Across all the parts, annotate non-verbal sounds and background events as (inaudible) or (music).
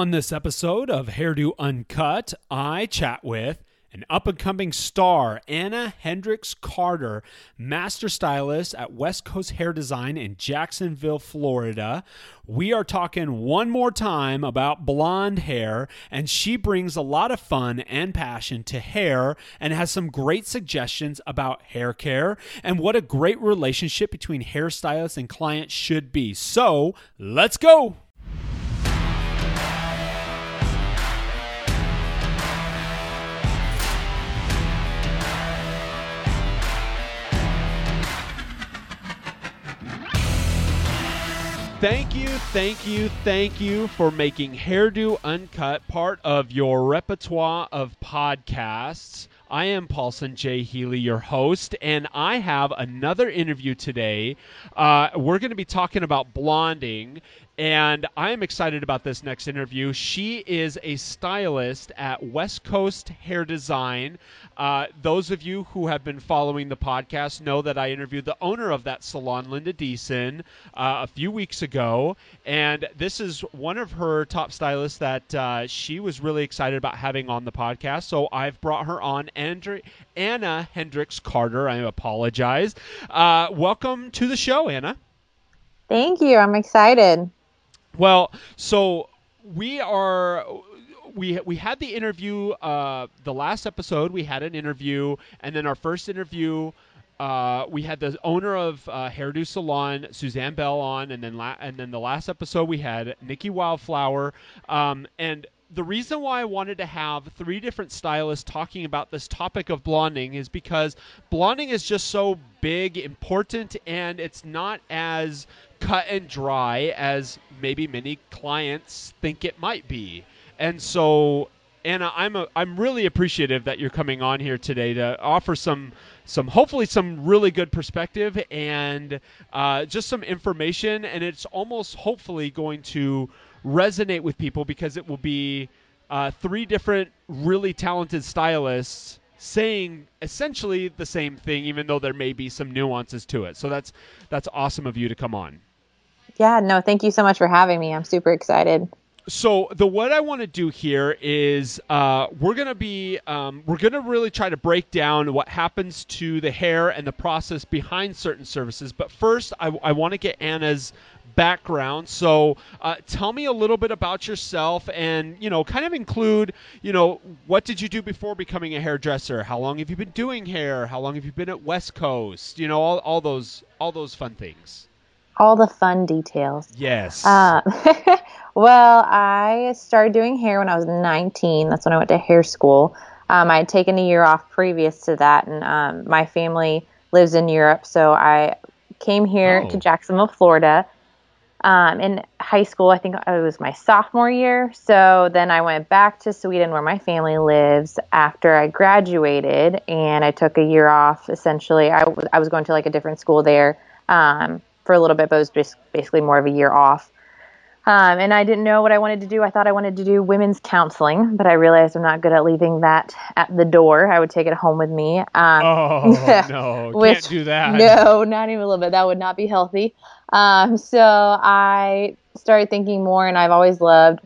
On this episode of Hairdo Uncut, I chat with an up and coming star, Anna Hendrix Carter, master stylist at West Coast Hair Design in Jacksonville, Florida. We are talking one more time about blonde hair, and she brings a lot of fun and passion to hair and has some great suggestions about hair care and what a great relationship between hairstylist and client should be. So let's go. Thank you, thank you, thank you for making Hairdo Uncut part of your repertoire of podcasts. I am Paulsen J. Healey, your host, and I have another interview today. Uh, we're going to be talking about blonding, and I am excited about this next interview. She is a stylist at West Coast Hair Design. Uh, those of you who have been following the podcast know that I interviewed the owner of that salon, Linda Deason, uh, a few weeks ago. And this is one of her top stylists that uh, she was really excited about having on the podcast. So I've brought her on, Andre- Anna Hendrix Carter. I apologize. Uh, welcome to the show, Anna. Thank you. I'm excited. Well, so we are we we had the interview uh, the last episode we had an interview and then our first interview uh, we had the owner of uh, Hairdo Salon, Suzanne Bell, on, and then la- and then the last episode we had Nikki Wildflower, um, and the reason why I wanted to have three different stylists talking about this topic of blonding is because blonding is just so big, important, and it's not as cut and dry as maybe many clients think it might be. And so, Anna, I'm a, I'm really appreciative that you're coming on here today to offer some some hopefully some really good perspective and uh, just some information. And it's almost hopefully going to resonate with people because it will be uh, three different really talented stylists saying essentially the same thing, even though there may be some nuances to it. So that's that's awesome of you to come on. Yeah, no, thank you so much for having me. I'm super excited. So the what I want to do here is uh, we're gonna be um, we're gonna really try to break down what happens to the hair and the process behind certain services. But first, I, I want to get Anna's background. So uh, tell me a little bit about yourself, and you know, kind of include you know what did you do before becoming a hairdresser? How long have you been doing hair? How long have you been at West Coast? You know, all, all those all those fun things all the fun details. Yes. Uh, (laughs) well, I started doing hair when I was 19. That's when I went to hair school. Um, I had taken a year off previous to that, and um, my family lives in Europe, so I came here oh. to Jacksonville, Florida. Um, in high school, I think it was my sophomore year. So then I went back to Sweden where my family lives after I graduated, and I took a year off. Essentially, I, w- I was going to like a different school there. Um, for a little bit, but it was just basically more of a year off. Um, and I didn't know what I wanted to do. I thought I wanted to do women's counseling, but I realized I'm not good at leaving that at the door. I would take it home with me. Um, oh (laughs) no, which, can't do that. No, not even a little bit. That would not be healthy. Um, so I started thinking more, and I've always loved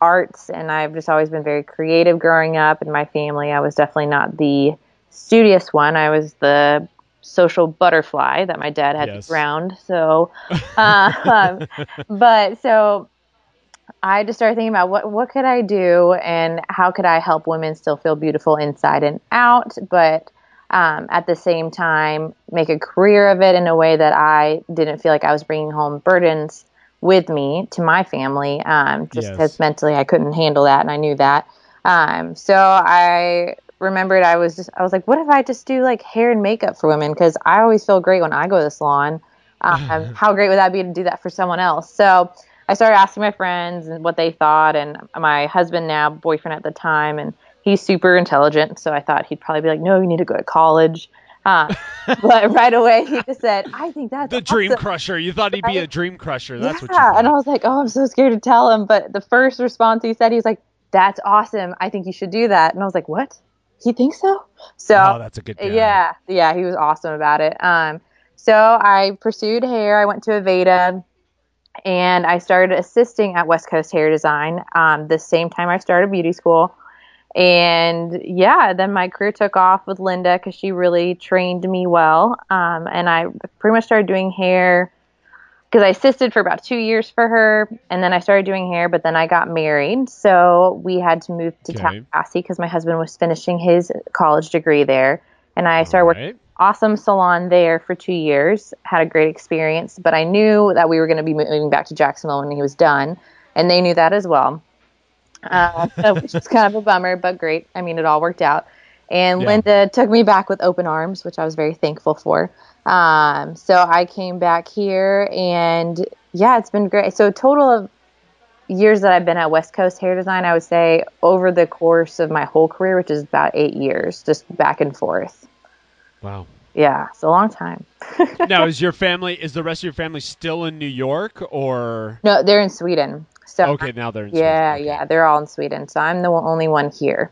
arts, and I've just always been very creative growing up. In my family, I was definitely not the studious one. I was the social butterfly that my dad had yes. to ground. So, uh, (laughs) um, but so I just started thinking about what what could I do and how could I help women still feel beautiful inside and out, but um, at the same time make a career of it in a way that I didn't feel like I was bringing home burdens with me to my family, um, just because yes. mentally I couldn't handle that, and I knew that. Um, so I remembered I was just I was like, what if I just do like hair and makeup for women? Because I always feel great when I go to the salon. Um, (laughs) how great would that be to do that for someone else? So I started asking my friends and what they thought, and my husband now boyfriend at the time, and he's super intelligent, so I thought he'd probably be like, no, you need to go to college. Uh, (laughs) but right away he just said, "I think that's the awesome. dream crusher." You thought he'd be a dream crusher. That's yeah. what thought. And I was like, "Oh, I'm so scared to tell him." But the first response he said, he was like, "That's awesome. I think you should do that." And I was like, "What?" You think so? So oh, that's a good. Guy. Yeah, yeah, he was awesome about it. Um, so I pursued hair. I went to Aveda, and I started assisting at West Coast Hair Design um, the same time I started beauty school. And yeah, then my career took off with Linda because she really trained me well. Um, and I pretty much started doing hair because I assisted for about two years for her, and then I started doing hair. But then I got married, so we had to move to Okay. Tallahassee because my husband was finishing his college degree there, and I started working Alright. awesome salon there for two years. Had a great experience, but I knew that we were going to be moving back to Jacksonville when he was done, and they knew that as well. Uh, so, (laughs) which is kind of a bummer, but great. I mean, it all worked out. And Yeah. Linda took me back with open arms, which I was very thankful for. Um, so I came back here, and yeah, it's been great. So total of years that I've been at West Coast Hair Design, I would say over the course of my whole career, which is about eight years, just back and forth. Wow. Yeah, it's a long time. (laughs) now, is your family? Is the rest of your family still in New York, or No, they're in Sweden. So okay? Now they're in. yeah, Sweden. Okay. yeah, they're all in Sweden. So I'm the only one here.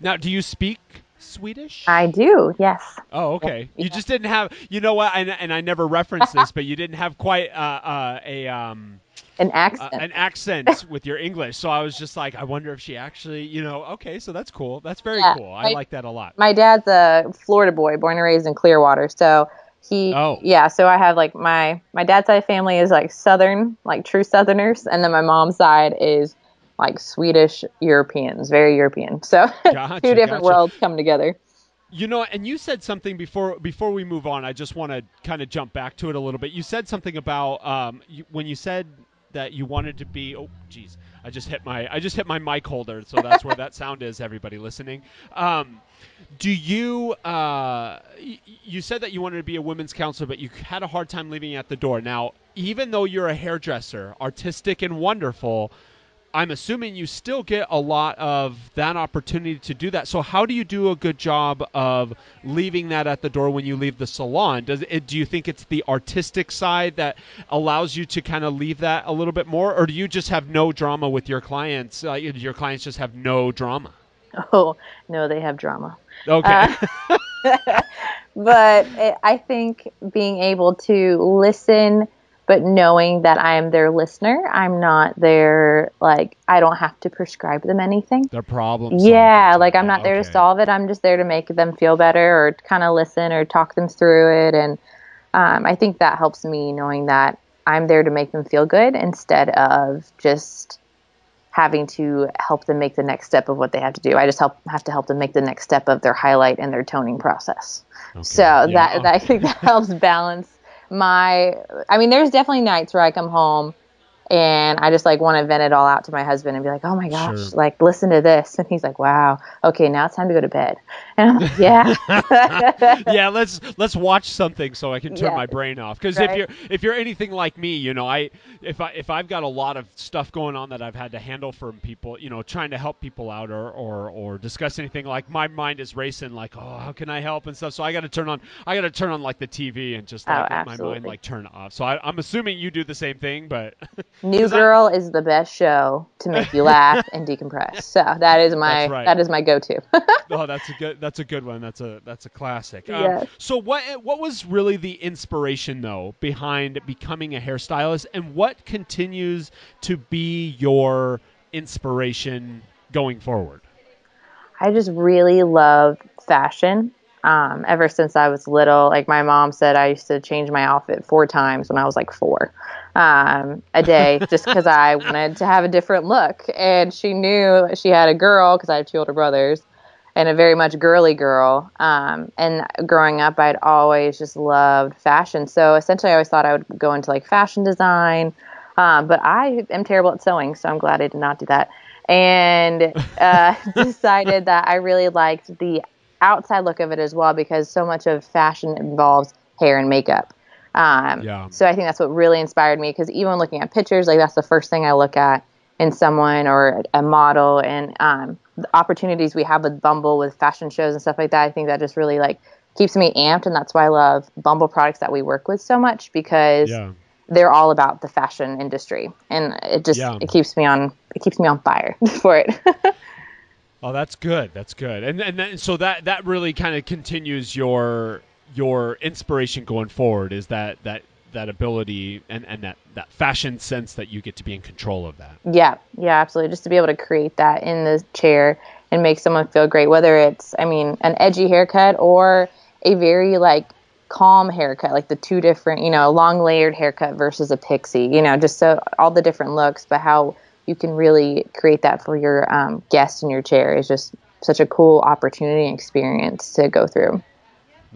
Now, do you speak Swedish? I do, yes. Oh, okay. You just didn't have. You know what? And, and I never referenced this, but you didn't have quite uh, uh, a um An uh, accent. an accent (laughs) with your English. So I was just like, I wonder if she actually, you know, okay. So that's cool. That's very Yeah, cool. I I- like that a lot. my dad's a Florida boy, born and raised in Clearwater. So he, Oh. yeah. So I have like my my dad's side family is like Southern, like true Southerners, and then my mom's side is like Swedish Europeans, very European. So (laughs) Gotcha, two different gotcha. worlds come together. You know, and you said something before before we move on. I just want to kind of jump back to it a little bit. You said something about um, you, when you said that you wanted to be. Oh, geez, I just hit my I just hit my mic holder, so that's where that (laughs) sound is. Everybody listening. Um, do you? Uh, y- you said that you wanted to be a women's counselor, but you had a hard time leaving at the door. Now, even though you're a hairdresser, artistic and wonderful. I'm assuming you still get a lot of that opportunity to do that. So how do you do a good job of leaving that at the door when you leave the salon? Does it, do you think it's the artistic side that allows you to kind of leave that a little bit more, or do you just have no drama with your clients? Uh, your clients just have no drama. Oh no, they have drama. Okay. (laughs) but it, I think being able to listen, but knowing that I'm their listener, I'm not their like I don't have to prescribe them anything. Their problems. Yeah, like I'm not there to solve it. I'm just there to make them feel better or kind of listen or talk them through it. And um, I think that helps me knowing that I'm there to make them feel good instead of just having to help them make the next step of what they have to do. I just help have to help them make the next step of their highlight and their toning process. So Yeah. that, that I think that helps balance my. I mean, there's definitely nights where I come home and I just like want to vent it all out to my husband and be like, "Oh my gosh, Sure. like listen to this," and he's like, "Wow, okay, now it's time to go to bed," (laughs) and I'm like, "Yeah." (laughs) yeah, let's let's watch something so I can turn Yeah. my brain off. Because if you're if you're anything like me, you know, I if I if I've got a lot of stuff going on that I've had to handle from people, you know, trying to help people out or or or discuss anything, like my mind is racing, like, oh, how can I help and stuff. So I got to turn on I got to turn on like the TV and just Oh, like let my mind like turn off. So I, I'm assuming you do the same thing, but (laughs) New 'Cause I- Girl is the best show to make you laugh and (laughs) decompress. So that is my right. that is my go-to. (laughs) oh, that's a good that's a good one. That's a that's a classic. Um, Yes. So what what was really the inspiration though behind becoming a hairstylist, and what continues to be your inspiration going forward? I just really love fashion. Um, ever since I was little, like my mom said, I used to change my outfit four times when I was like four um, a day, just because I wanted to have a different look. And she knew she had a girl because I have two older brothers, and a very much girly girl. Um, and growing up, I'd always just loved fashion. So essentially, I always thought I would go into like fashion design. Um, but I am terrible at sewing, so I'm glad I did not do that. And uh, (laughs) decided that I really liked the outside look of it as well because so much of fashion involves hair and makeup. Um, Yeah. So I think that's what really inspired me because even looking at pictures, like that's the first thing I look at in someone or a model and um, the opportunities we have with Bumble with fashion shows and stuff like that. I think that just really like keeps me amped and that's why I love Bumble products that we work with so much because Yeah. they're all about the fashion industry and it just Yeah. it keeps me on it keeps me on fire (laughs) for it. (laughs) Oh, that's good. That's good. And and then, so that that really kind of continues your your inspiration going forward. Is that that that ability and, and that, that fashion sense that you get to be in control of that. Yeah, yeah, absolutely. Just to be able to create that in the chair and make someone feel great, whether it's, I mean, an edgy haircut or a very like calm haircut, like the two different, you know, long layered haircut versus a pixie, you know, just so all the different looks, but how you can really create that for your um, guest in your chair is just such a cool opportunity and experience to go through.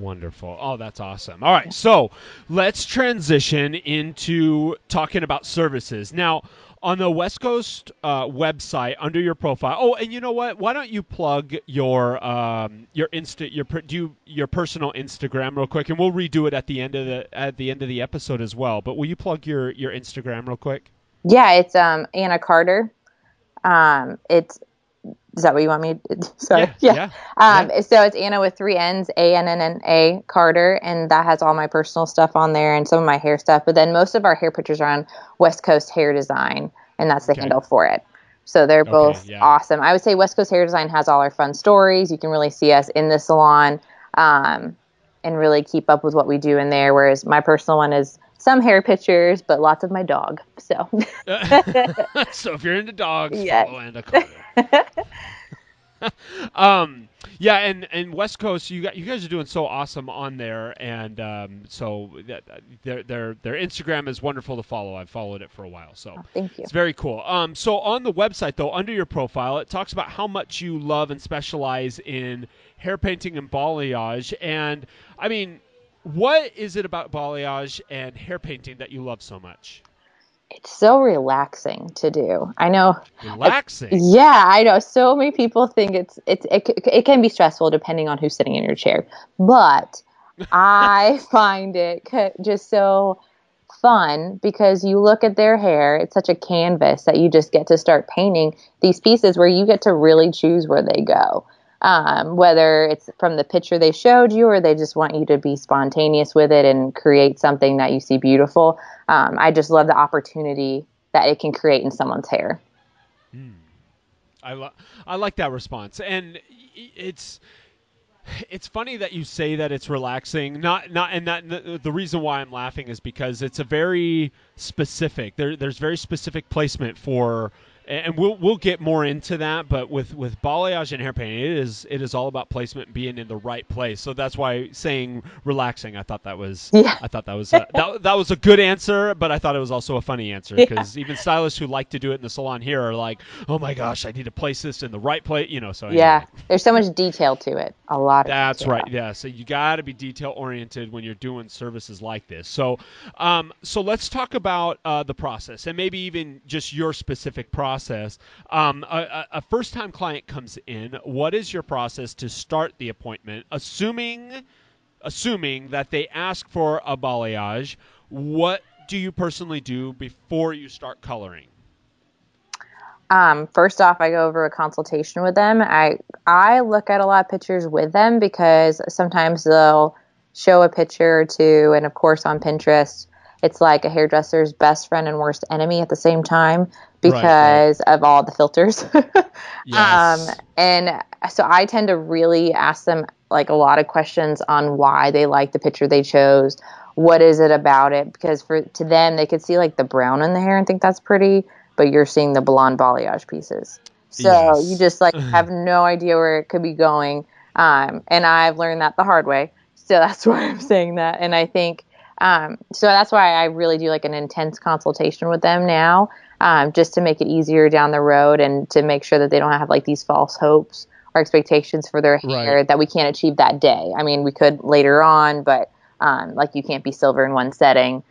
Wonderful. Oh, that's awesome. All right, so let's transition into talking about services. Now, on the West Coast uh, website under your profile. Oh, and you know what? Why don't you plug your um, your insta your do your personal Instagram real quick, and we'll redo it at the end of the at the end of the episode as well. But will you plug your your Instagram real quick? Yeah, it's um Anna Carter. Um, it's is that what you want me to (laughs) sorry yeah, yeah. Um, yeah. so it's anna with three n's a-n-n-n-a carter and that has all my personal stuff on there and some of my hair stuff but then most of our hair pictures are on west coast hair design and that's the okay. handle for it so they're both okay, yeah. awesome i would say west coast hair design has all our fun stories you can really see us in the salon um, and really keep up with what we do in there whereas my personal one is some hair pictures, but lots of my dog. So, (laughs) so if you're into dogs, yeah. follow Anna Carter. (laughs) um, yeah, and and West Coast, you got you guys are doing so awesome on there, and um, so that, their their their Instagram is wonderful to follow. I've followed it for a while, so oh, thank you. It's very cool. Um, so on the website though, under your profile, it talks about how much you love and specialize in hair painting and balayage, and I mean, what is it about balayage and hair painting that you love so much? it's so relaxing to do. I know. Relaxing. yeah, I know. So many people think it's it's it, it can be stressful depending on who's sitting in your chair, but (laughs) I find it just so fun because you look at their hair. It's such a canvas that you just get to start painting these pieces where you get to really choose where they go um, whether it's from the picture they showed you or they just want you to be spontaneous with it and create something that you see beautiful. Um, I just love the opportunity that it can create in someone's hair. Mm. I, lo- I like that response. And it's it's funny that you say that it's relaxing. Not not and that the, reason why I'm laughing is because it's a very specific. There there's very specific placement for and we'll we'll get more into that. But with with balayage and hair painting, it is it is all about placement, being in the right place. So that's why saying relaxing, I thought that was yeah. I thought that was a, that, that was a good answer, but I thought it was also a funny answer because yeah. even stylists who like to do it in the salon here are like, oh my gosh, I need to place this in the right place, you know. So anyway. yeah, there's so much detail to it. A lot. That's right. Yeah. So you got to be detail oriented when you're doing services like this. So, um, so let's talk about uh, the process and maybe even just your specific process process. Um, a, a first time client comes in. What is your process to start the appointment? Assuming assuming that they ask for a balayage, what do you personally do before you start coloring? Um, first off, I go over a consultation with them. I I look at a lot of pictures with them because sometimes they'll show a picture or two, and of course on Pinterest, it's like a hairdresser's best friend and worst enemy at the same time because right, right. of all the filters. (laughs) yes. Um, and so I tend to really ask them like a lot of questions on why they like the picture they chose. What is it about it? Because for to them, they could see like the brown in the hair and think that's pretty, but you're seeing the blonde balayage pieces. So yes. you just like (laughs) have no idea where it could be going. Um, and I've learned that the hard way. So that's (laughs) why I'm saying that. And I think um, so that's why I really do like an intense consultation with them now, um, just to make it easier down the road and to make sure that they don't have like these false hopes or expectations for their hair right. that we can't achieve that day. I mean, we could later on, but um, like you can't be silver in one setting.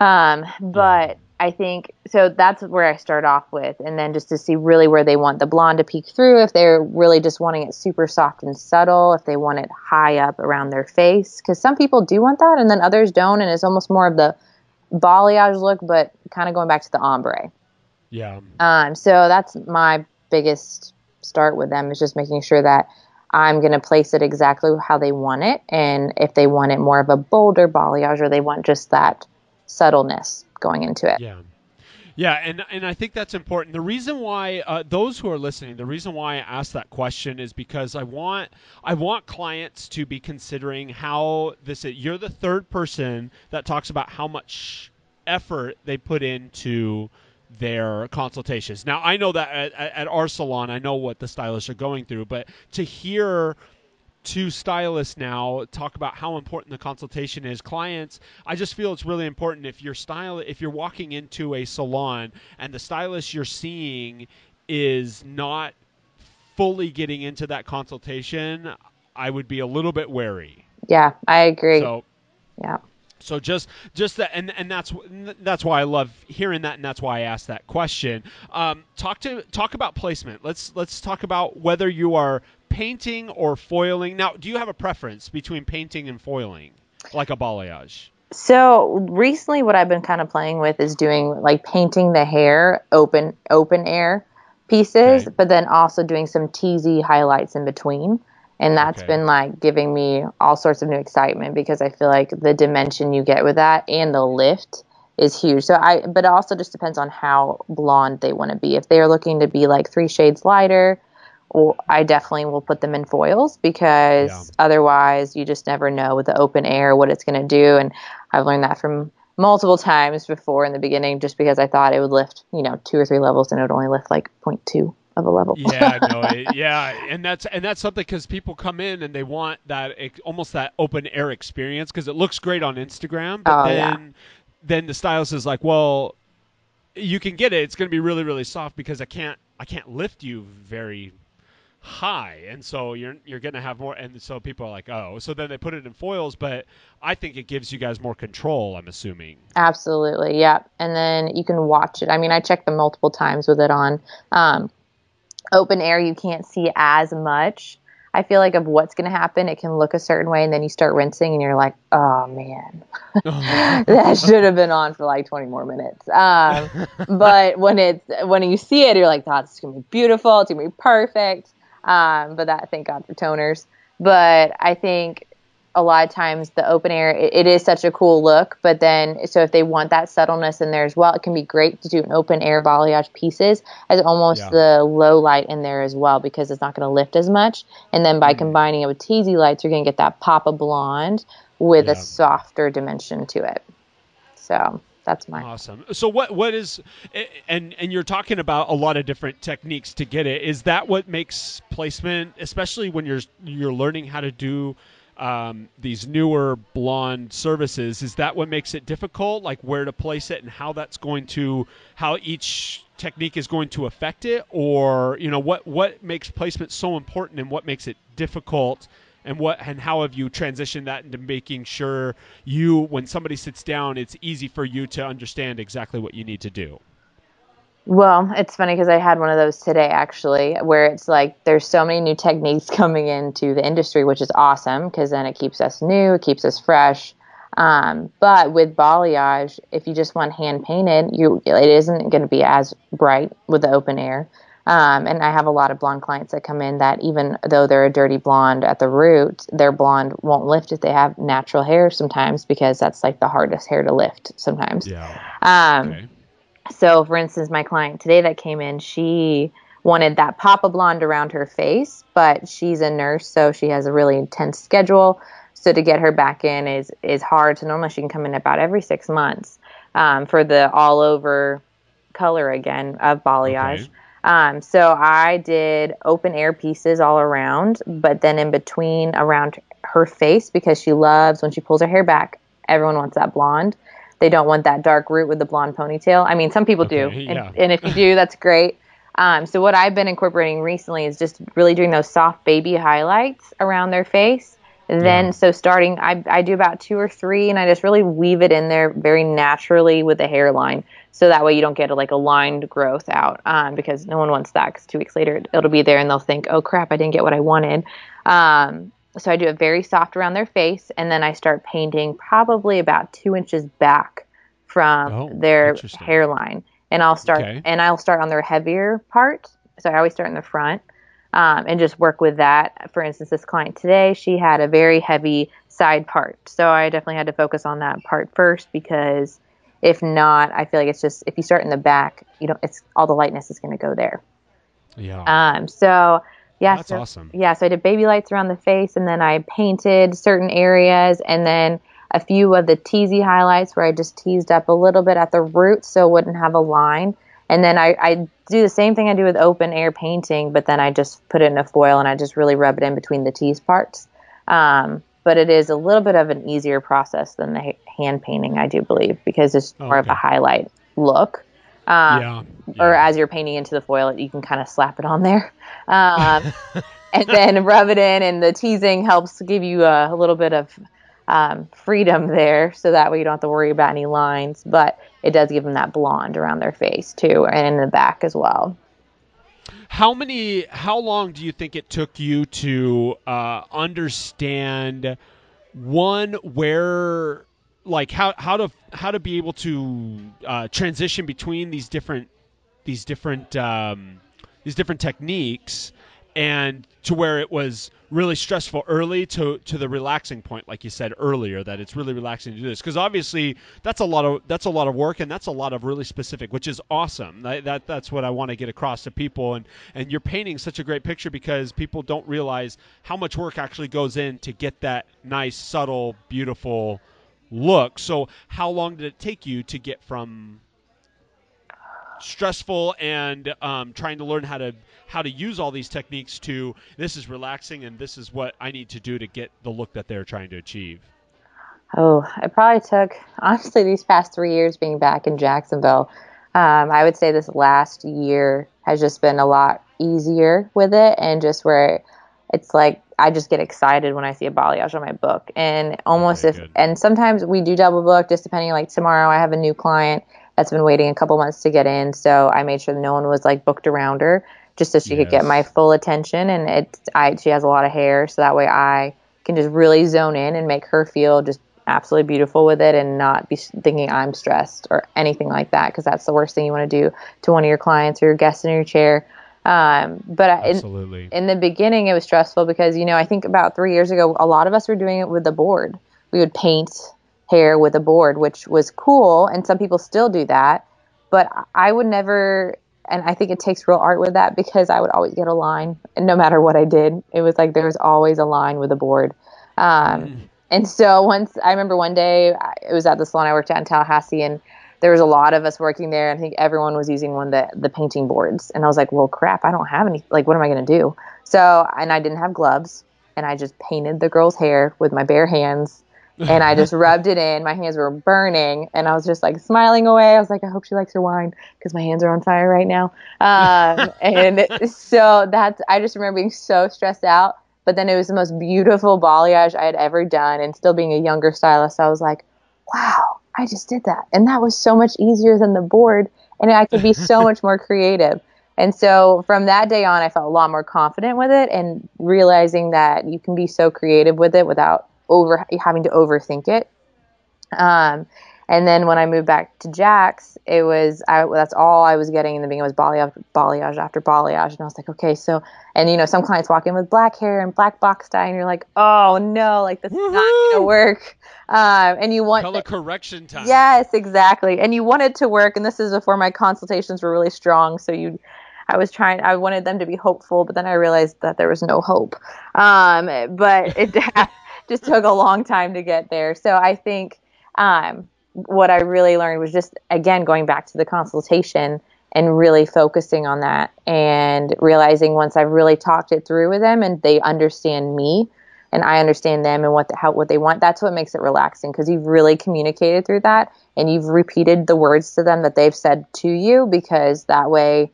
Um, but I think so that's where I start off with, and then just to see really where they want the blonde to peek through, if they're really just wanting it super soft and subtle, if they want it high up around their face, because some people do want that, and then others don't, and it's almost more of the balayage look, but kind of going back to the ombre. Yeah. Um. So that's my biggest start with them is just making sure that I'm going to place it exactly how they want it, and if they want it more of a bolder balayage or they want just that subtleness going into it. Yeah. Yeah, and and I think that's important. The reason why uh, those who are listening, the reason why I asked that question is because I want I want clients to be considering how this. You're the third person that talks about how much effort they put into their consultations. Now I know that at, at our salon, I know what the stylists are going through, but to hear two stylists now talk about how important the consultation is clients i just feel it's really important if you're style if you're walking into a salon and the stylist you're seeing is not fully getting into that consultation i would be a little bit wary yeah i agree so yeah so just just that and and that's that's why I love hearing that and that's why I asked that question. Um, talk to talk about placement. Let's let's talk about whether you are painting or foiling. Now, do you have a preference between painting and foiling, like a balayage? So recently, what I've been kind of playing with is doing like painting the hair open open air pieces, okay. but then also doing some teasy highlights in between. And that's okay. been like giving me all sorts of new excitement because I feel like the dimension you get with that and the lift is huge. So I, but it also just depends on how blonde they want to be. If they're looking to be like three shades lighter, well, I definitely will put them in foils because yeah. otherwise you just never know with the open air what it's going to do. And I've learned that from multiple times before in the beginning just because I thought it would lift, you know, two or three levels and it would only lift like 0.2 of a level. yeah, no, (laughs) it, yeah, and that's and that's something because people come in and they want that almost that open air experience because it looks great on Instagram, but oh, then yeah. then the stylist is like, well, you can get it. It's going to be really really soft because I can't I can't lift you very high and so you're you're going to have more and so people are like oh. So then they put it in foils but i think it gives you guys more control i'm assuming. Absolutely yeah and then you can watch it. I mean i checked them multiple times with it on um, open air. You can't see as much. I feel like of what's going to happen it can look a certain way and then you start rinsing and you're like oh man. (laughs) That should have been on for like 20 more minutes. Um, but when it's when you see it you're like oh, this is going to be beautiful. It's going to be perfect um, but that thank god for toners. But i think a lot of times the open air it, it is such a cool look but then so if they want that subtleness in there as well it can be great to do an open air balayage pieces as almost yeah. the low light in there as well because it's not going to lift as much. And then by mm combining it with teasy lights you're going to get that pop of blonde with yeah. a softer dimension to it. So that's my awesome. So what what is and and you're talking about a lot of different techniques to get it. Is that what makes placement, especially when you're you're learning how to do um, these newer blonde services is that what makes it difficult like where to place it and how that's going to how each technique is going to affect it or you know what what makes placement so important and what makes it difficult and what and how have you transitioned that into making sure you when somebody sits down it's easy for you to understand exactly what you need to do well, it's funny because I had one of those today actually, where it's like there's so many new techniques (laughs) coming into the industry, which is awesome because then it keeps us new, it keeps us fresh. Um, but with balayage, if you just want hand painted, you it isn't going to be as bright with the open air. Um, and I have a lot of blonde clients that come in that even though they're a dirty blonde at the root, their blonde won't lift if they have natural hair sometimes because that's like the hardest hair to lift sometimes. Yeah. Um, okay. So, for instance, my client today that came in, she wanted that pop of blonde around her face, but she's a nurse, so she has a really intense schedule. So to get her back in is is hard. So normally she can come in about every six months um, for the all over color again of balayage. Okay. Um, so I did open air pieces all around, but then in between around her face because she loves when she pulls her hair back. Everyone wants that blonde. They don't want that dark root with the blonde ponytail. I mean, some people okay, do, yeah. and, and, if you do, that's great. Um, so what I've been incorporating recently is just really doing those soft baby highlights around their face. Then, yeah. so starting, I, I do about two or three, and I just really weave it in there very naturally with the hairline. So that way you don't get a, like a lined growth out um, because no one wants that because two weeks later it'll be there and they'll think, oh crap, I didn't get what I wanted. Um, so I do it very soft around their face, and then I start painting probably about two inches back from oh, their hairline, and I'll start okay. and I'll start on their heavier part. So I always start in the front. Um, and just work with that. For instance, this client today, she had a very heavy side part. So I definitely had to focus on that part first because If not, I feel like it's just if you start in the back, you don't. It's all the lightness is going to go there. Yeah. Um. So yeah. That's so, awesome. Yeah. So I did baby lights around the face, and then I painted certain areas, and then a few of the teasy highlights where I just teased up a little bit at the root so it wouldn't have a line. And then I, I do the same thing I do with open air painting, but then I just put it in a foil and I just really rub it in between the tease parts. Um, but it is a little bit of an easier process than the hand painting, I do believe, because it's more of a highlight look. Um, yeah. Or as you're painting into the foil, you can kind of slap it on there. Um, (laughs) and then rub it in, and the teasing helps give you a, a little bit of um, freedom there, so that way you don't have to worry about any lines. But it does give them that blonde around their face too, and in the back as well. How many? How long do you think it took you to uh, understand one where, like how how to how to be able to uh, transition between these different these different um, these different techniques, and to where it was really stressful early to to the relaxing point, like you said earlier, that it's really relaxing to do this because obviously that's a lot of that's a lot of work and that's a lot of really specific, which is awesome. That, that that's what I want to get across to people, and and you're painting such a great picture because people don't realize how much work actually goes in to get that nice, subtle, beautiful look. So how long did it take you to get from stressful and um, trying to learn how to how to use all these techniques to this is relaxing and this is what I need to do to get the look that they're trying to achieve. Oh, it probably took (laughs) honestly these past three years being back in Jacksonville. Um, I would say this last year has just been a lot easier with it, and just where it's like I just get excited when I see a balayage on my book, and almost Okay, if good. and sometimes we do double book, just depending. Like tomorrow, I have a new client that's been waiting a couple months to get in, so I made sure no one was like booked around her, just so she could get my full attention. And it, I she has a lot of hair, so that way I can just really zone in and make her feel just absolutely beautiful with it and not be thinking I'm stressed or anything like that because that's the worst thing you want to do to one of your clients or your guests in your chair. Um, but I- in, in the beginning, it was stressful because, you know, I think about three years ago, a lot of us were doing it with the board. We would paint hair with a board, which was cool. And some people still do that. But I would never, and I think it takes real art with that because I would always get a line. No matter what I did, it was like there was always a line with a board. Um, and so once I remember one day it was at the salon I worked at in Tallahassee and there was a lot of us working there and I think everyone was using one of the, the painting boards and I was like, well crap, I don't have any like what am I gonna do? So and I didn't have gloves and I just painted the girl's hair with my bare hands and I just rubbed it in. My hands were burning and I was just like smiling away. I was like, I hope she likes her wine because my hands are on fire right now. Um, (laughs) and so that's I just remember being so stressed out. But then it was the most beautiful balayage I had ever done. And still being a younger stylist, I was like, wow, I just did that. And that was so much easier than the board. And I could be so much more creative. And so from that day on, I felt a lot more confident with it and realizing that you can be so creative with it without over having to overthink it. Um, and then when I moved back to Jax, it was I, that's all I was getting in the beginning was balayage, balayage after balayage, and I was like, okay, so and you know some clients walk in with black hair and black box dye, and you're like, oh no, like this is not gonna work. Um, and you want Color correction time. Yes, exactly. And you want it to work. And this is before my consultations were really strong. So you, I was trying, I wanted them to be hopeful, but then I realized that there was no hope. Um, but it (laughs) just took a long time to get there. So I think um, what I really learned was just, again, going back to the consultation and really focusing on that and realizing once I've really talked it through with them and they understand me and I understand them and what the, how what they want. That's what makes it relaxing because you've really communicated through that and you've repeated the words to them that they've said to you because that way,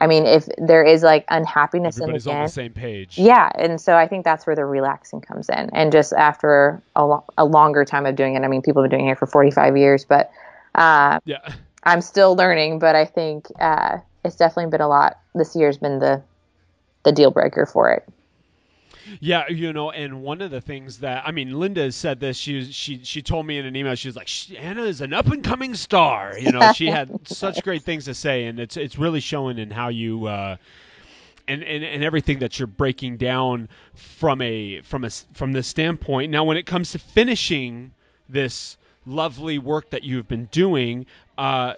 I mean, if there is like unhappiness Everybody's in the on the same page. yeah, and so I think that's where the relaxing comes in. And just after a, lo- a longer time of doing it, I mean, people have been doing it for 45 years, but uh, Yeah. I'm still learning. But I think uh, it's definitely been a lot. This year's been the the deal breaker for it. Yeah, you know, and one of the things that I mean, Linda has said this. She she she told me in an email. She was like, "Sh- "Anna is an up and coming star." You know, she had (laughs) such great things to say, and it's it's really showing in how you. Uh, and, and, and everything that you're breaking down from a from a from the standpoint now when it comes to finishing this lovely work that you've been doing. Uh,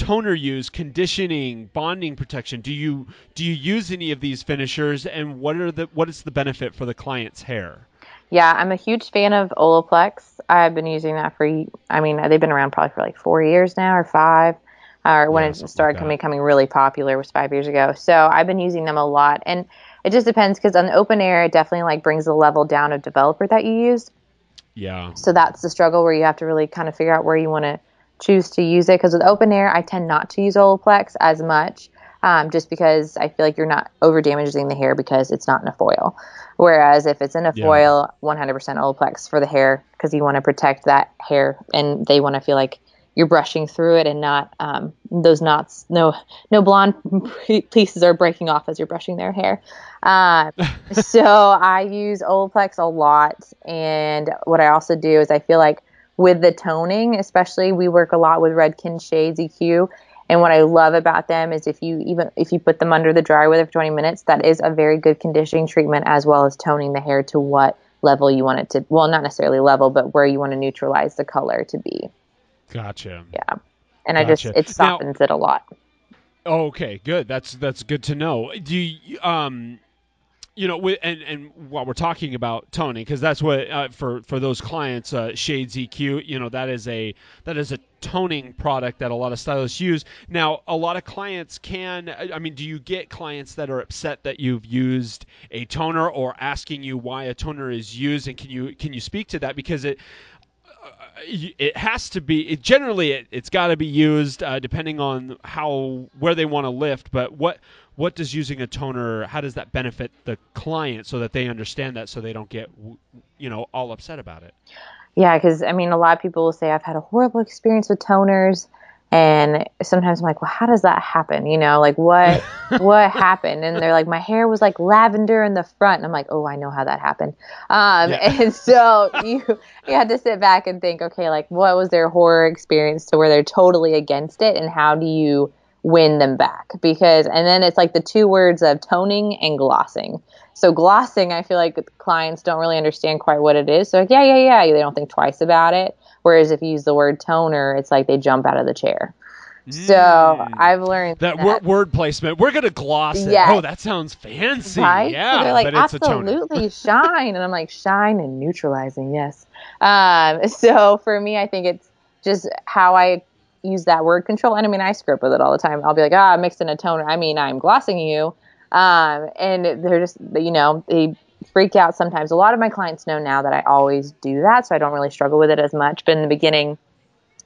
toner use, conditioning, bonding protection. Do you do you use any of these finishers, and what are the what is the benefit for the client's hair? Yeah, I'm a huge fan of Olaplex. I've been using that for, I mean, they've been around probably for like four years now or five. Or uh, when yeah, it started like becoming really popular was five years ago. So I've been using them a lot, and it just depends because on the open air, it definitely like brings the level down of developer that you use. Yeah. So that's the struggle where you have to really kind of figure out where you want to choose to use it. Because with open air, I tend not to use Olaplex as much um, just because I feel like you're not over damaging the hair because it's not in a foil. Whereas if it's in a yeah. foil, 100% Olaplex for the hair because you want to protect that hair and they want to feel like you're brushing through it and not um, those knots. No, no blonde (laughs) pieces are breaking off as you're brushing their hair. Uh, (laughs) so I use Olaplex a lot, and what I also do is I feel like with the toning, especially we work a lot with Redken Shades EQ, and what I love about them is if you even if you put them under the dryer with for 20 minutes, that is a very good conditioning treatment as well as toning the hair to what level you want it to. Well, not necessarily level, but where you want to neutralize the color to be. Gotcha. Yeah, and gotcha. I just it softens now, it a lot. Okay, good. That's that's good to know. Do you um you know, and and while we're talking about toning, because that's what uh, for for those clients, uh, Shades EQ, you know, that is a that is a toning product that a lot of stylists use. Now, a lot of clients can. I mean, do you get clients that are upset that you've used a toner or asking you why a toner is used, and can you can you speak to that because it uh, it has to be it, generally it, has got to be used uh, depending on how where they want to lift but what what does using a toner how does that benefit the client so that they understand that so they don't get you know all upset about it? Yeah because i mean a lot of people will say i've had a horrible experience with toners and sometimes i'm like well how does that happen? You know like what (laughs) what happened? And they're like my hair was like lavender in the front. And i'm like oh i know how that happened. Um, yeah. (laughs) and so you you had to sit back and think okay like what was their horror experience to where they're totally against it? And how do you win them back because and then it's like the two words of toning and glossing so glossing i feel like clients don't really understand quite what it is so like, yeah yeah yeah they don't think twice about it whereas if you use the word toner it's like they jump out of the chair so mm. I've learned that, that. Word, word, placement. We're gonna gloss it. Yes. Oh, that sounds fancy. Right? Yeah, so they're like absolutely (laughs) shine, and I'm like shine and neutralizing. Yes. Um, (laughs) so for me, I think it's just how I use that word control. And I mean, I script with it all the time. I'll be like, ah, oh, mixed in a toner. I mean, I'm glossing you. Um, and they're just, you know, they freak out sometimes. A lot of my clients know now that I always do that, so I don't really struggle with it as much. But in the beginning,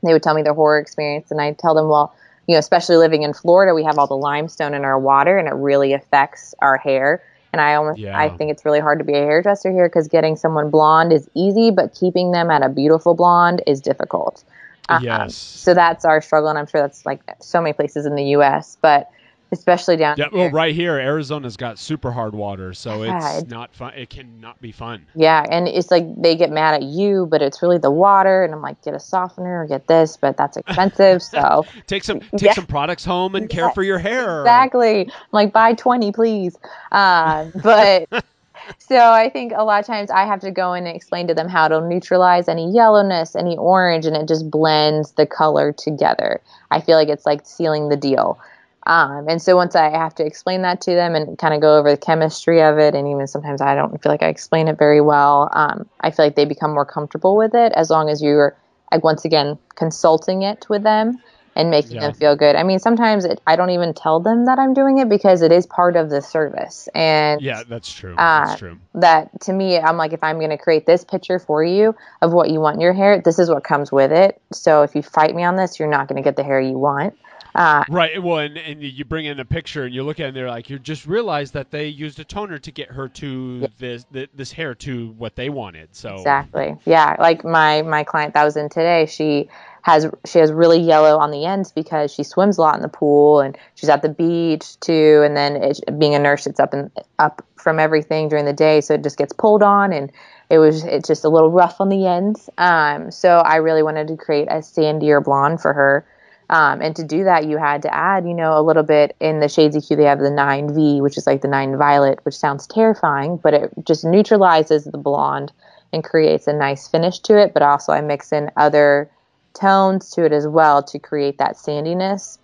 they would tell me their horror experience, and I tell them, well, you know, especially living in Florida, we have all the limestone in our water, and it really affects our hair. And I almost, yeah. I think it's really hard to be a hairdresser here because getting someone blonde is easy, but keeping them at a beautiful blonde is difficult. Uh-huh. Yes. So that's our struggle, and I'm sure that's like so many places in the U.S. But especially down yeah, well, right here, Arizona's got super hard water, so yeah, it's not fun. It cannot be fun. Yeah, and it's like they get mad at you, but it's really the water, and I'm like, get a softener or get this, but that's (laughs) expensive. So (laughs) take some take yeah. some products home and care for your hair. Exactly. I'm like buy twenty, please. Uh, but (laughs) so I think a lot of times I have to go in and explain to them how to neutralize any yellowness, any orange, and it just blends the color together. I feel like it's like sealing the deal. Um, and so once I have to explain that to them and kind of go over the chemistry of it, and even sometimes I don't feel like I explain it very well, um, I feel like they become more comfortable with it as long as you're, like, once again, consulting it with them and making yeah. them feel good. I mean, sometimes it, I don't even tell them that I'm doing it because it is part of the service. And yeah, that's true. Uh, that's true. That to me, I'm like, if I'm going to create this picture for you of what you want in your hair, this is what comes with it. So if you fight me on this, you're not going to get the hair you want. Uh, right. Well, and, and you bring in a picture and you look at it and they're like, you just realize that they used a toner to get her to yeah. this, this, this hair to what they wanted. So exactly. Yeah. Like my, my client that was in today, she, has she has really yellow on the ends because she swims a lot in the pool and she's at the beach too. And then it, being a nurse, it's up and up from everything during the day, so it just gets pulled on and it was it's just a little rough on the ends. Um, so I really wanted to create a sandier blonde for her. Um, and to do that, you had to add, you know, a little bit in the Shades EQ. They have the 9V, which is like the 9 Violet, which sounds terrifying, but it just neutralizes the blonde and creates a nice finish to it. But also, I mix in other tones to it as well to create that sandiness.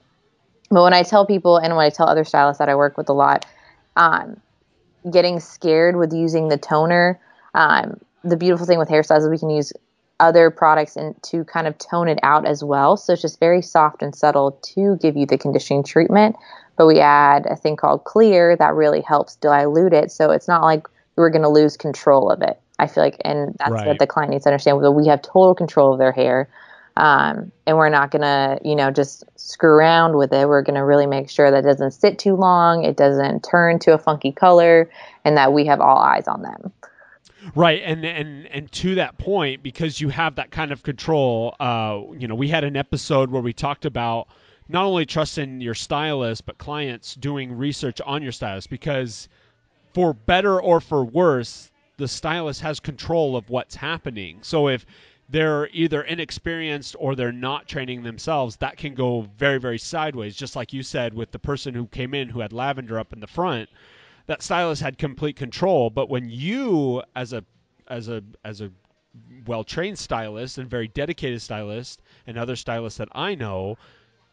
But when I tell people and when I tell other stylists that I work with a lot, um, getting scared with using the toner, um, the beautiful thing with hairstyles is we can use other products and to kind of tone it out as well. So it's just very soft and subtle to give you the conditioning treatment. But we add a thing called clear that really helps dilute it. So it's not like we're going to lose control of it. I feel like, and that's right. what the client needs to understand. That we have total control of their hair, um, and we're not going to, you know, just screw around with it. We're going to really make sure that it doesn't sit too long, it doesn't turn to a funky color, and that we have all eyes on them. Right, and and and to that point, because you have that kind of control, uh, you know, we had an episode where we talked about not only trusting your stylist, but clients doing research on your stylist, because for better or for worse, the stylist has control of what's happening. So if they're either inexperienced or they're not training themselves, that can go very, very sideways. Just like you said with the person who came in who had lavender up in the front that stylist had complete control. But when you, as a as a as a well trained stylist and very dedicated stylist, and other stylists that I know,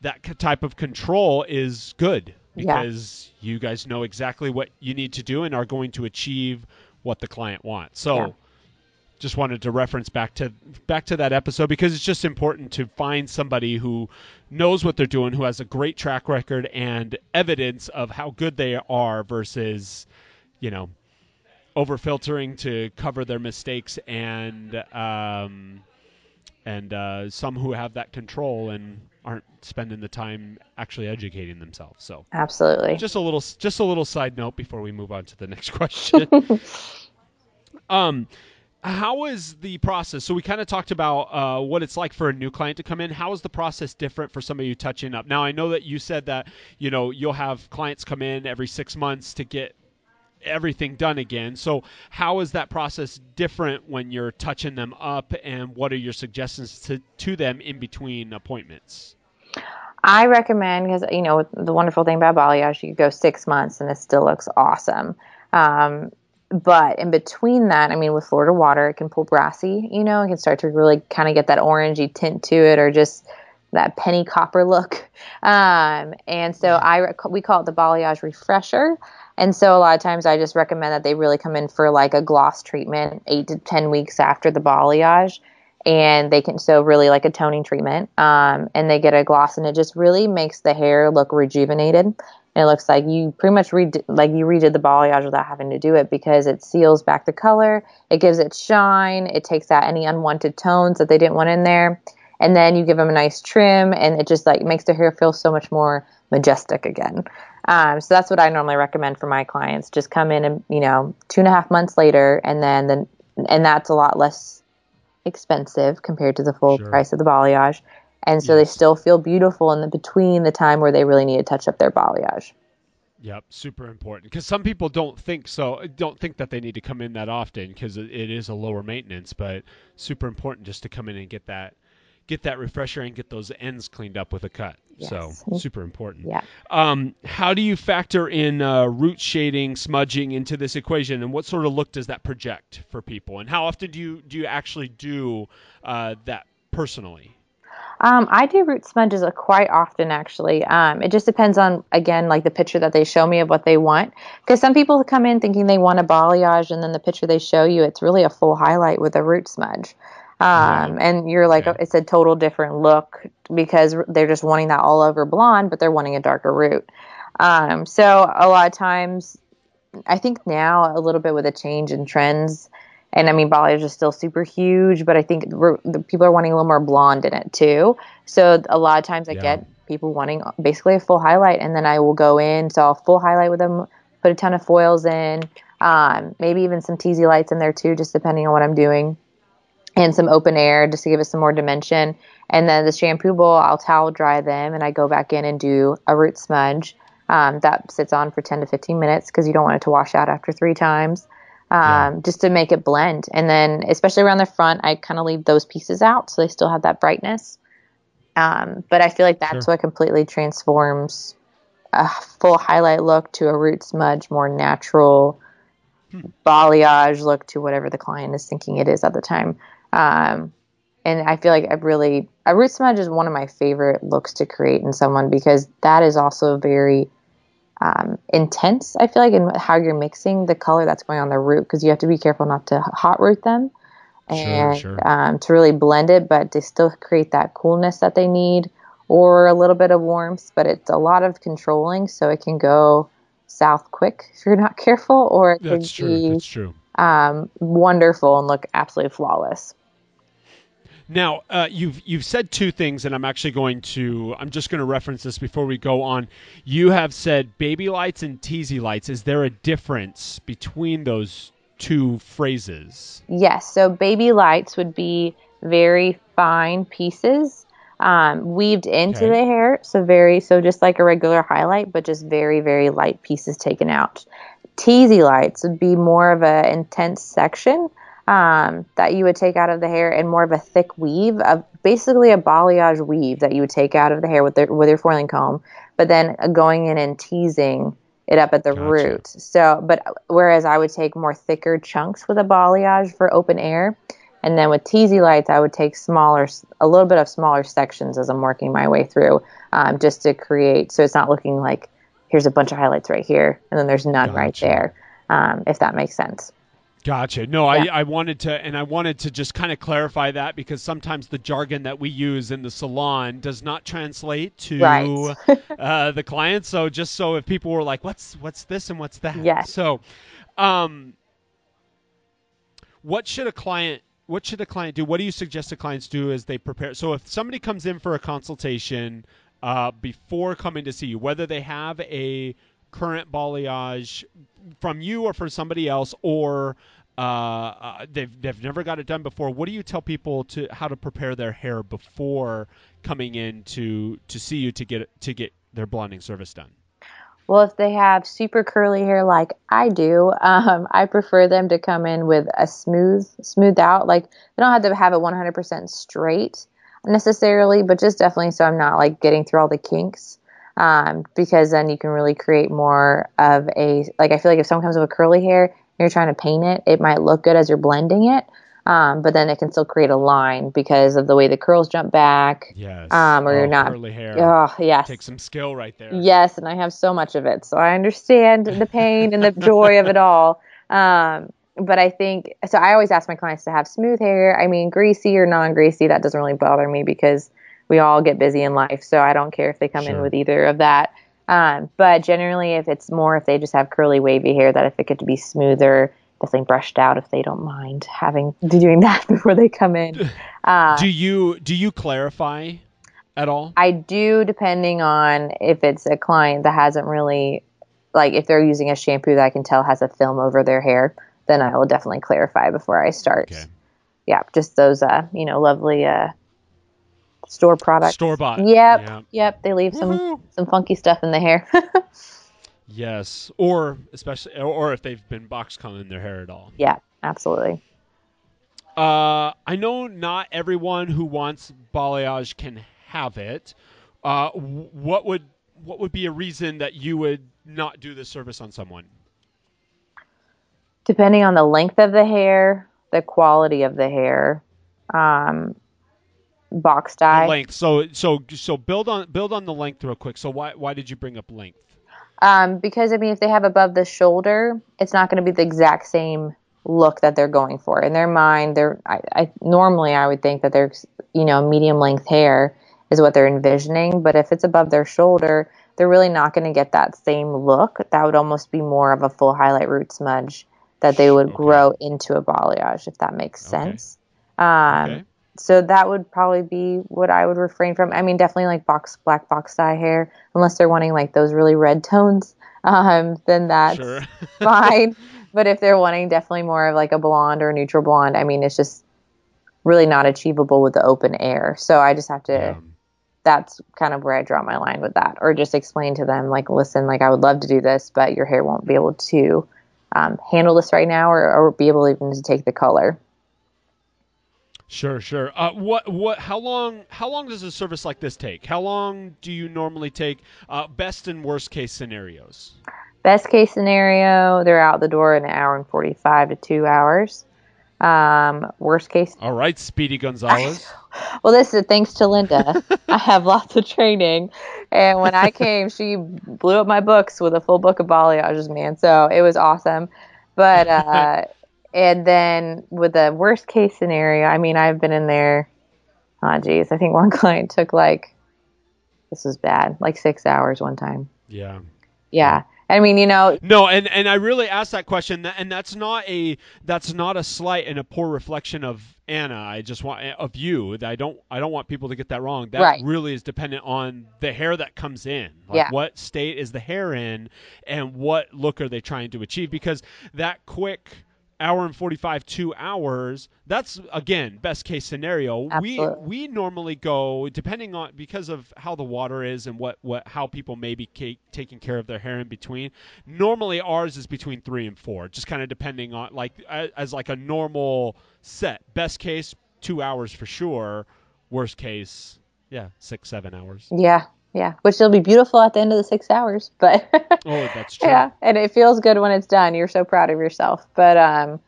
that type of control is good because yeah. you guys know exactly what you need to do and are going to achieve what the client wants. So. Yeah just wanted to reference back to back to that episode because it's just important to find somebody who knows what they're doing, who has a great track record and evidence of how good they are versus, you know, over filtering to cover their mistakes and um, and uh, some who have that control and aren't spending the time actually educating themselves. So absolutely, just a little just a little side note before we move on to the next (laughs) question. (laughs) um how is the process? So we kind of talked about uh, what it's like for a new client to come in. How is the process different for somebody you touching up? Now I know that you said that you know you'll have clients come in every six months to get everything done again. So how is that process different when you're touching them up, and what are your suggestions to to them in between appointments? I recommend because you know the wonderful thing about balayage, you go six months and it still looks awesome. Um, but in between that, I mean, with Florida water, it can pull brassy, you know, it can start to really kind of get that orangey tint to it or just that penny copper look. (laughs) Um, and so I we call it the balayage refresher. And so a lot of times I just recommend that they really come in for like a gloss treatment eight to 10 weeks after the balayage. And they can, so really like a toning treatment. Um, and they get a gloss and it just really makes the hair look rejuvenated and it looks like you pretty much read like you redid the balayage without having to do it because it seals back the color, it gives it shine, it takes out any unwanted tones that they didn't want in there, and then you give them a nice trim, and it just like makes their hair feel so much more majestic again. Um, so that's what I normally recommend for my clients. Just come in and you know two and a half months later, and then then and that's a lot less expensive compared to the full sure. price of the balayage and so yes. they still feel beautiful in the between the time where they really need to touch up their balayage. Yep, super important because some people don't think so. Don't think that they need to come in that often because it is a lower maintenance, but super important just to come in and get that get that refresher and get those ends cleaned up with a cut. Yes. So super important. Yeah. Um, how do you factor in uh, root shading, smudging into this equation, and what sort of look does that project for people? And how often do you do you actually do uh, that personally? Um, I do root smudges quite often, actually. Um, it just depends on, again, like the picture that they show me of what they want. Because some people come in thinking they want a balayage, and then the picture they show you, it's really a full highlight with a root smudge. Um, and you're like, okay. it's a total different look because they're just wanting that all over blonde, but they're wanting a darker root. Um, so a lot of times, I think now a little bit with a change in trends, and I mean, balayage is still super huge, but I think the people are wanting a little more blonde in it too. So a lot of times I yeah. get people wanting basically a full highlight, and then I will go in, so I'll full highlight with them, put a ton of foils in, um, maybe even some teasy lights in there too, just depending on what I'm doing, and some open air just to give it some more dimension. And then the shampoo bowl, I'll towel dry them, and I go back in and do a root smudge. Um, that sits on for 10 to 15 minutes because you don't want it to wash out after three times um, yeah. just to make it blend. And then, especially around the front, I kind of leave those pieces out so they still have that brightness. Um, but I feel like that's sure. what completely transforms a full highlight look to a root smudge, more natural hmm. balayage look to whatever the client is thinking it is at the time. Um, and I feel like I really a root smudge is one of my favorite looks to create in someone because that is also very um, intense. I feel like in how you're mixing the color that's going on the root because you have to be careful not to hot root them and Sure, sure. Um, to really blend it, but to still create that coolness that they need or a little bit of warmth. But it's a lot of controlling, so it can go south quick if you're not (laughs) careful, or it That's can true. be um, wonderful and look absolutely flawless. Now, uh, you've you've said two things, and I'm actually going to I'm just going to reference this before we go on. You have said baby lights and teasy lights. Is there a difference between those two phrases? Yes, so baby lights would be very fine pieces um, weaved into Okay. the hair. So very, so just like a regular highlight, but just very, very light pieces taken out. Teasy lights would be more of a intense section um, that you would take out of the hair and more of a thick weave of basically a balayage weave that you would take out of the hair with the, with your foiling comb, but then going in and teasing it up at the Gotcha. root. So, but whereas I would take more thicker chunks with a balayage for open air, and then with teasy lights, I would take smaller, a little bit of smaller sections as I'm working my way through, um, just to create so it's not looking like here's a bunch of highlights right here and then there's none right there, um, if that makes sense. Gotcha. No, Yeah. I, I wanted to, and I wanted to just kind of clarify that because sometimes the jargon that we use in the salon does not translate to Right. uh, (laughs) the client. So just so if people were like, "What's what's this and what's that?" Yes. So, um, what should a client what should a client do? What do you suggest the clients do as they prepare? So if somebody comes in for a consultation uh, before coming to see you, whether they have a current balayage from you or from somebody else, or uh, uh, they've they've never got it done before, what do you tell people to how to prepare their hair before coming in to to see you to get to get their blonding service done? Well, if they have super curly hair like I do, um, I prefer them to come in with a smooth, smoothed out. Like they don't have to have it 100% straight necessarily, but just definitely so I'm not like getting through all the kinks. Um, because then you can really create more of a like I feel like if someone comes with curly hair and you're trying to paint it, it might look good as you're blending it, um, but then it can still create a line because of the way the curls jump back. Yes. Um, or you're Oh, not- curly hair. Oh yes, Take some skill right there. Yes, and I have so much of it, so I understand the pain and the (laughs) joy of it all. Um, but I think so. I always ask my clients to have smooth hair. I mean, greasy or non-greasy, that doesn't really bother me because we all get busy in life, so I don't care if they come in with either of that. Um, but generally, if it's more if they just have curly, wavy hair, that if it could be smoother, definitely brushed out if they don't mind having (laughs) doing that (laughs) before they come in. (laughs) Uh, do you do you clarify at all? I do, depending on if it's a client that hasn't really, like, if they're using a shampoo that I can tell has a film over their hair, then I will definitely clarify before I start. Okay. Yeah, just those, uh, you know, lovely uh, store products. Store bought. Yep, Yeah. yep. They leave some Woohoo. some funky stuff in the hair. (laughs) Yes, or especially, or, if they've been box culling their hair at all. yeah, absolutely. Uh, I know not everyone who wants balayage can have it. Uh, what would what would be a reason that you would not do this service on someone? Depending on the length of the hair, the quality of the hair, um, box dye. length. So so so build on build on the length real quick. So why why did you bring up length? Um, because I mean, if they have above the shoulder, it's not going to be the exact same look that they're going for. In their mind, they're I, I normally I would think that they're you know medium length hair is what they're envisioning, but if it's above their shoulder, they're really not going to get that same look. That would almost be more of a full highlight root smudge that they would Okay. grow into a balayage, if that makes Okay. sense. Um, Okay. So that would probably be what I would refrain from. I mean, definitely like box black box dye hair, unless they're wanting like those really red tones. (laughs) Um, then that's Sure. (laughs) (laughs) fine. But if they're wanting definitely more of like a blonde or a neutral blonde, I mean, it's just really not achievable with the open air. So I just have to. Yeah. That's kind of where I draw my line with that, or just explain to them like, listen, like I would love to do this, but your hair won't be able to um, handle this right now, or, or be able even to take the color. Sure, sure. Uh, what, what? How long? How long does a service like this take? How long do you normally take? Uh, best and worst case scenarios. Best case scenario, they're out the door in an hour and 45 to two hours. Um, worst case. All right, Speedy Gonzalez. (laughs) well, this is thanks to Linda. (laughs) I have lots of training, and when I came, she blew up my books with a full book of balayages, man. So it was awesome. But uh, and then with the worst case scenario, I mean, I've been in there. Oh, geez, I think (laughs) one client took like this was bad, like six hours one time. Yeah. Yeah. I mean, you know. No, and and I really asked that question, and that's not a that's not a slight and a poor reflection of Anna. I just want eh, of you. I don't I don't want people to get that wrong. That right. really is dependent on the hair that comes in. Like yeah. What state is the hair in, and what look are they trying to achieve? Because that quick hour and 45 two hours that's again best case scenario. Absolutely. we we normally go depending on because of how the water is and what what how people may be taking care of their hair in between normally ours is between three and four just kind of depending on like as, as like a normal set. Best case two hours for sure. Worst case yeah six seven hours. Yeah yeah, which will be beautiful at the end of the six hours. But oh, that's (laughs) true. Yeah, and it feels good when it's done. You're so proud of yourself. But um,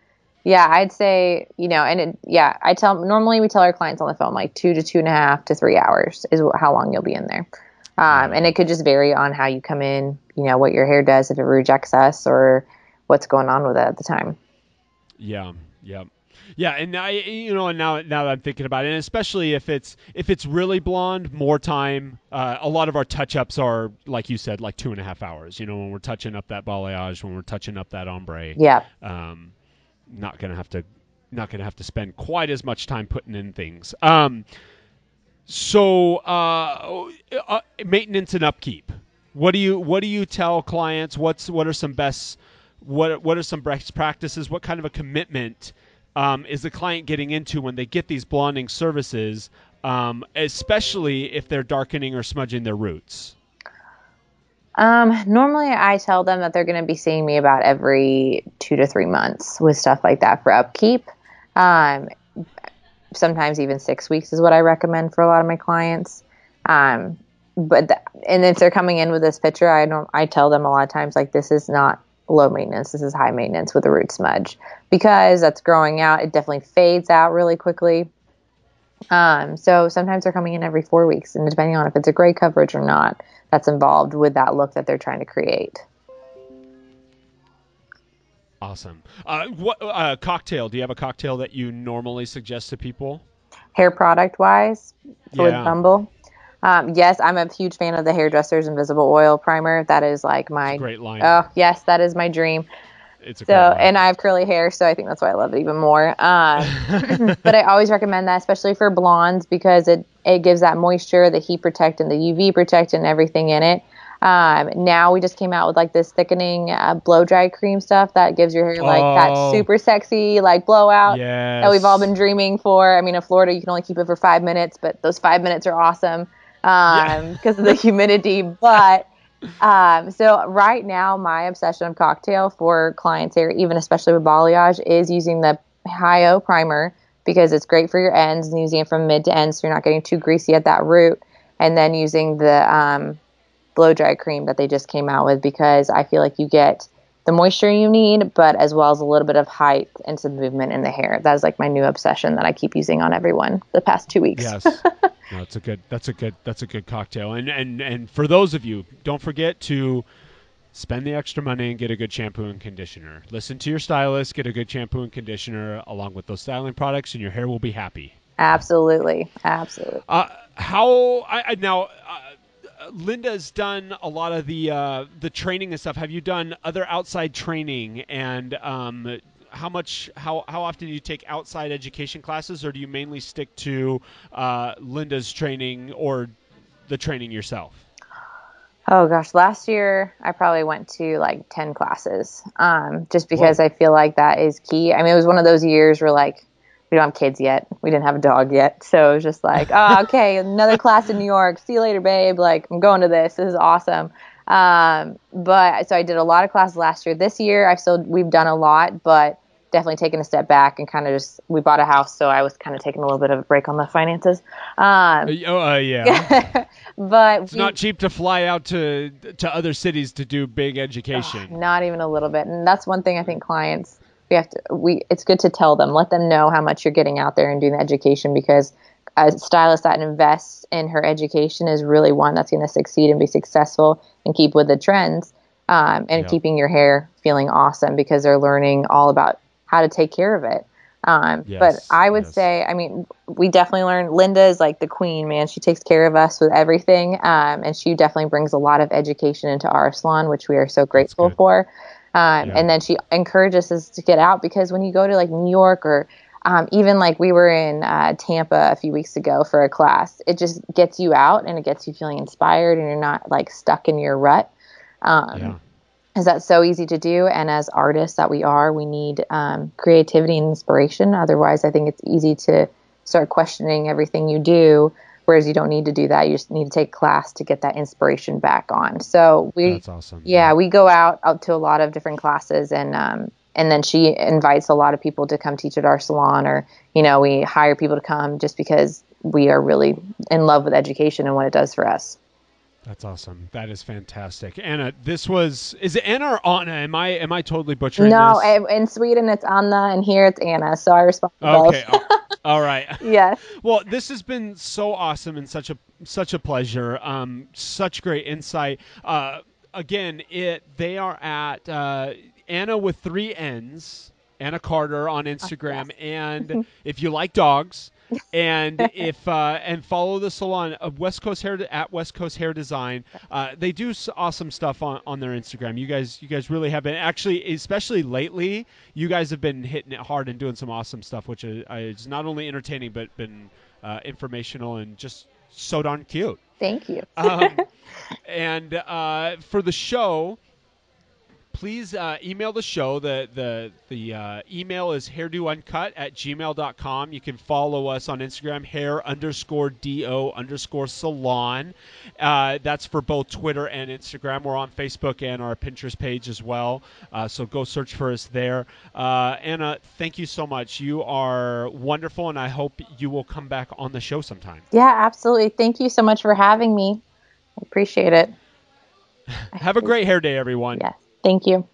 yeah, I'd say you know, and it, yeah, I tell normally we tell our clients on the phone like two to two and a half to three hours is how long you'll be in there. Um, and it could just vary on how you come in, you know, what your hair does if it rejects us or what's going on with it at the time. Yeah, yeah. Yeah, and I, you know, and now now that I'm thinking about it, and especially if it's if it's really blonde, more time. Uh, a lot of our touch ups are, like you said, like two and a half hours. You know, when we're touching up that balayage, when we're touching up that ombre. Yeah. Um, not gonna have to, not gonna have to spend quite as much time putting in things. Um, so uh, uh, maintenance and upkeep. What do you what do you tell clients? What's what are some best what what are some best practices? What kind of a commitment? Um, is the client getting into when they get these blonding services, um, especially if they're darkening or smudging their roots? Um, normally, I tell them that they're going to be seeing me about every two to three months with stuff like that for upkeep. Um, sometimes even six weeks is what I recommend for a lot of my clients. Um, but and if they're coming in with this picture, I don't. I tell them a lot of times like this is not low maintenance. This is high maintenance with a root smudge because that's growing out. It definitely fades out really quickly. Um, so sometimes they're coming in every four weeks, and depending on if it's a gray coverage or not, that's involved with that look that they're trying to create. Awesome. Uh, what uh, cocktail? Do you have a cocktail that you normally suggest to people? Hair product wise, yeah. with Bumble. Um, yes, I'm a huge fan of the Hairdresser's Invisible Oil Primer. That is like my great line. Oh yes, that is my dream. It's a so, and I have curly hair, so I think that's why I love it even more. Um, (laughs) but I always recommend that, especially for blondes, because it it gives that moisture, the heat protect, and the UV protect, and everything in it. Um, now we just came out with like this thickening uh, blow dry cream stuff that gives your hair like oh. that super sexy like blowout yes. that we've all been dreaming for. I mean, in Florida you can only keep it for five minutes, but those five minutes are awesome um, because of the humidity. But um, so right now, my obsession of cocktail for clients here, even especially with balayage, is using the high O primer because it's great for your ends and using it from mid to end, so you're not getting too greasy at that root. And then using the um, blow dry cream that they just came out with because I feel like you get the moisture you need, but as well as a little bit of height and some movement in the hair. That is like my new obsession that I keep using on everyone the past two weeks. Yes. (laughs) no, it's a good. That's a good. That's a good cocktail. And and and for those of you, don't forget to spend the extra money and get a good shampoo and conditioner. Listen to your stylist. Get a good shampoo and conditioner along with those styling products, and your hair will be happy. Absolutely. Absolutely. Uh, how I, I now. Uh, Linda's done a lot of the uh, the training and stuff. Have you done other outside training and um, how much how how often do you take outside education classes, or do you mainly stick to uh, Linda's training or the training yourself? Oh gosh, last year I probably went to like ten classes, um, just because Whoa. I feel like that is key. I mean, it was one of those years where like we don't have kids yet. We didn't have a dog yet. So it was just like, (laughs) oh, okay, another class in New York. See you later, babe. Like, I'm going to this. This is awesome. Um, but so I did a lot of classes last year. This year, I've still, we've done a lot, but definitely taken a step back and kind of just, we bought a house. So I was kind of taking a little bit of a break on the finances. Um, oh, uh, yeah. (laughs) but it's we, not cheap to fly out to, to other cities to do big education. not even a little bit. And that's one thing I think clients, we have to we it's good to tell them let them know how much you're getting out there and doing the education because a stylist that invests in her education is really one that's going to succeed and be successful and keep with the trends um, and Yep. keeping your hair feeling awesome because they're learning all about how to take care of it um, but I would yes. say, I mean, we definitely learned. Linda is like the queen, man. She takes care of us with everything, um, and she definitely brings a lot of education into our salon, which we are so grateful for. Um, Yeah. And then she encourages us to get out because when you go to like New York or um, even like we were in uh, Tampa a few weeks ago for a class, it just gets you out and it gets you feeling inspired, and you're not like stuck in your rut. Um, Yeah. is that so easy to do and as artists that we are we need um, creativity and inspiration otherwise i think it's easy to start questioning everything you do whereas you don't need to do that you just need to take class to get that inspiration back on so we That's awesome. yeah we go out out to a lot of different classes and um, and then she invites a lot of people to come teach at our salon or you know we hire people to come just because we are really in love with education and what it does for us That's awesome. That is fantastic. Anna, this was is it Anna or Anna? Am I am I totally butchering no this? in- in sweden it's anna and here it's anna so i respond Okay. all- all right. (laughs) (laughs) yes Well, this has been so awesome and such a such a pleasure. Um, such great insight. Uh, again, it they are at uh, Anna with three N's. Anna Carter on Instagram, and (laughs) if you like dogs, and if uh, and follow the salon of West Coast Hair at West Coast Hair Design, uh, they do awesome stuff on, on their Instagram. You guys, you guys really have been actually, especially lately, you guys have been hitting it hard and doing some awesome stuff, which is, is not only entertaining but been uh, informational and just so darn cute. thank you Um, (laughs) and uh, for the show, please uh, email the show. The the the uh, email is hairdouncut at gmail.com. You can follow us on Instagram, hair underscore do underscore salon. Uh, that's for both Twitter and Instagram. We're on Facebook and our Pinterest page as well. Uh, so go search for us there. Uh, Anna, thank you so much. You are wonderful, and I hope you will come back on the show sometime. yeah absolutely thank you so much for having me i appreciate it (laughs) Have a great hair day, everyone. yes thank you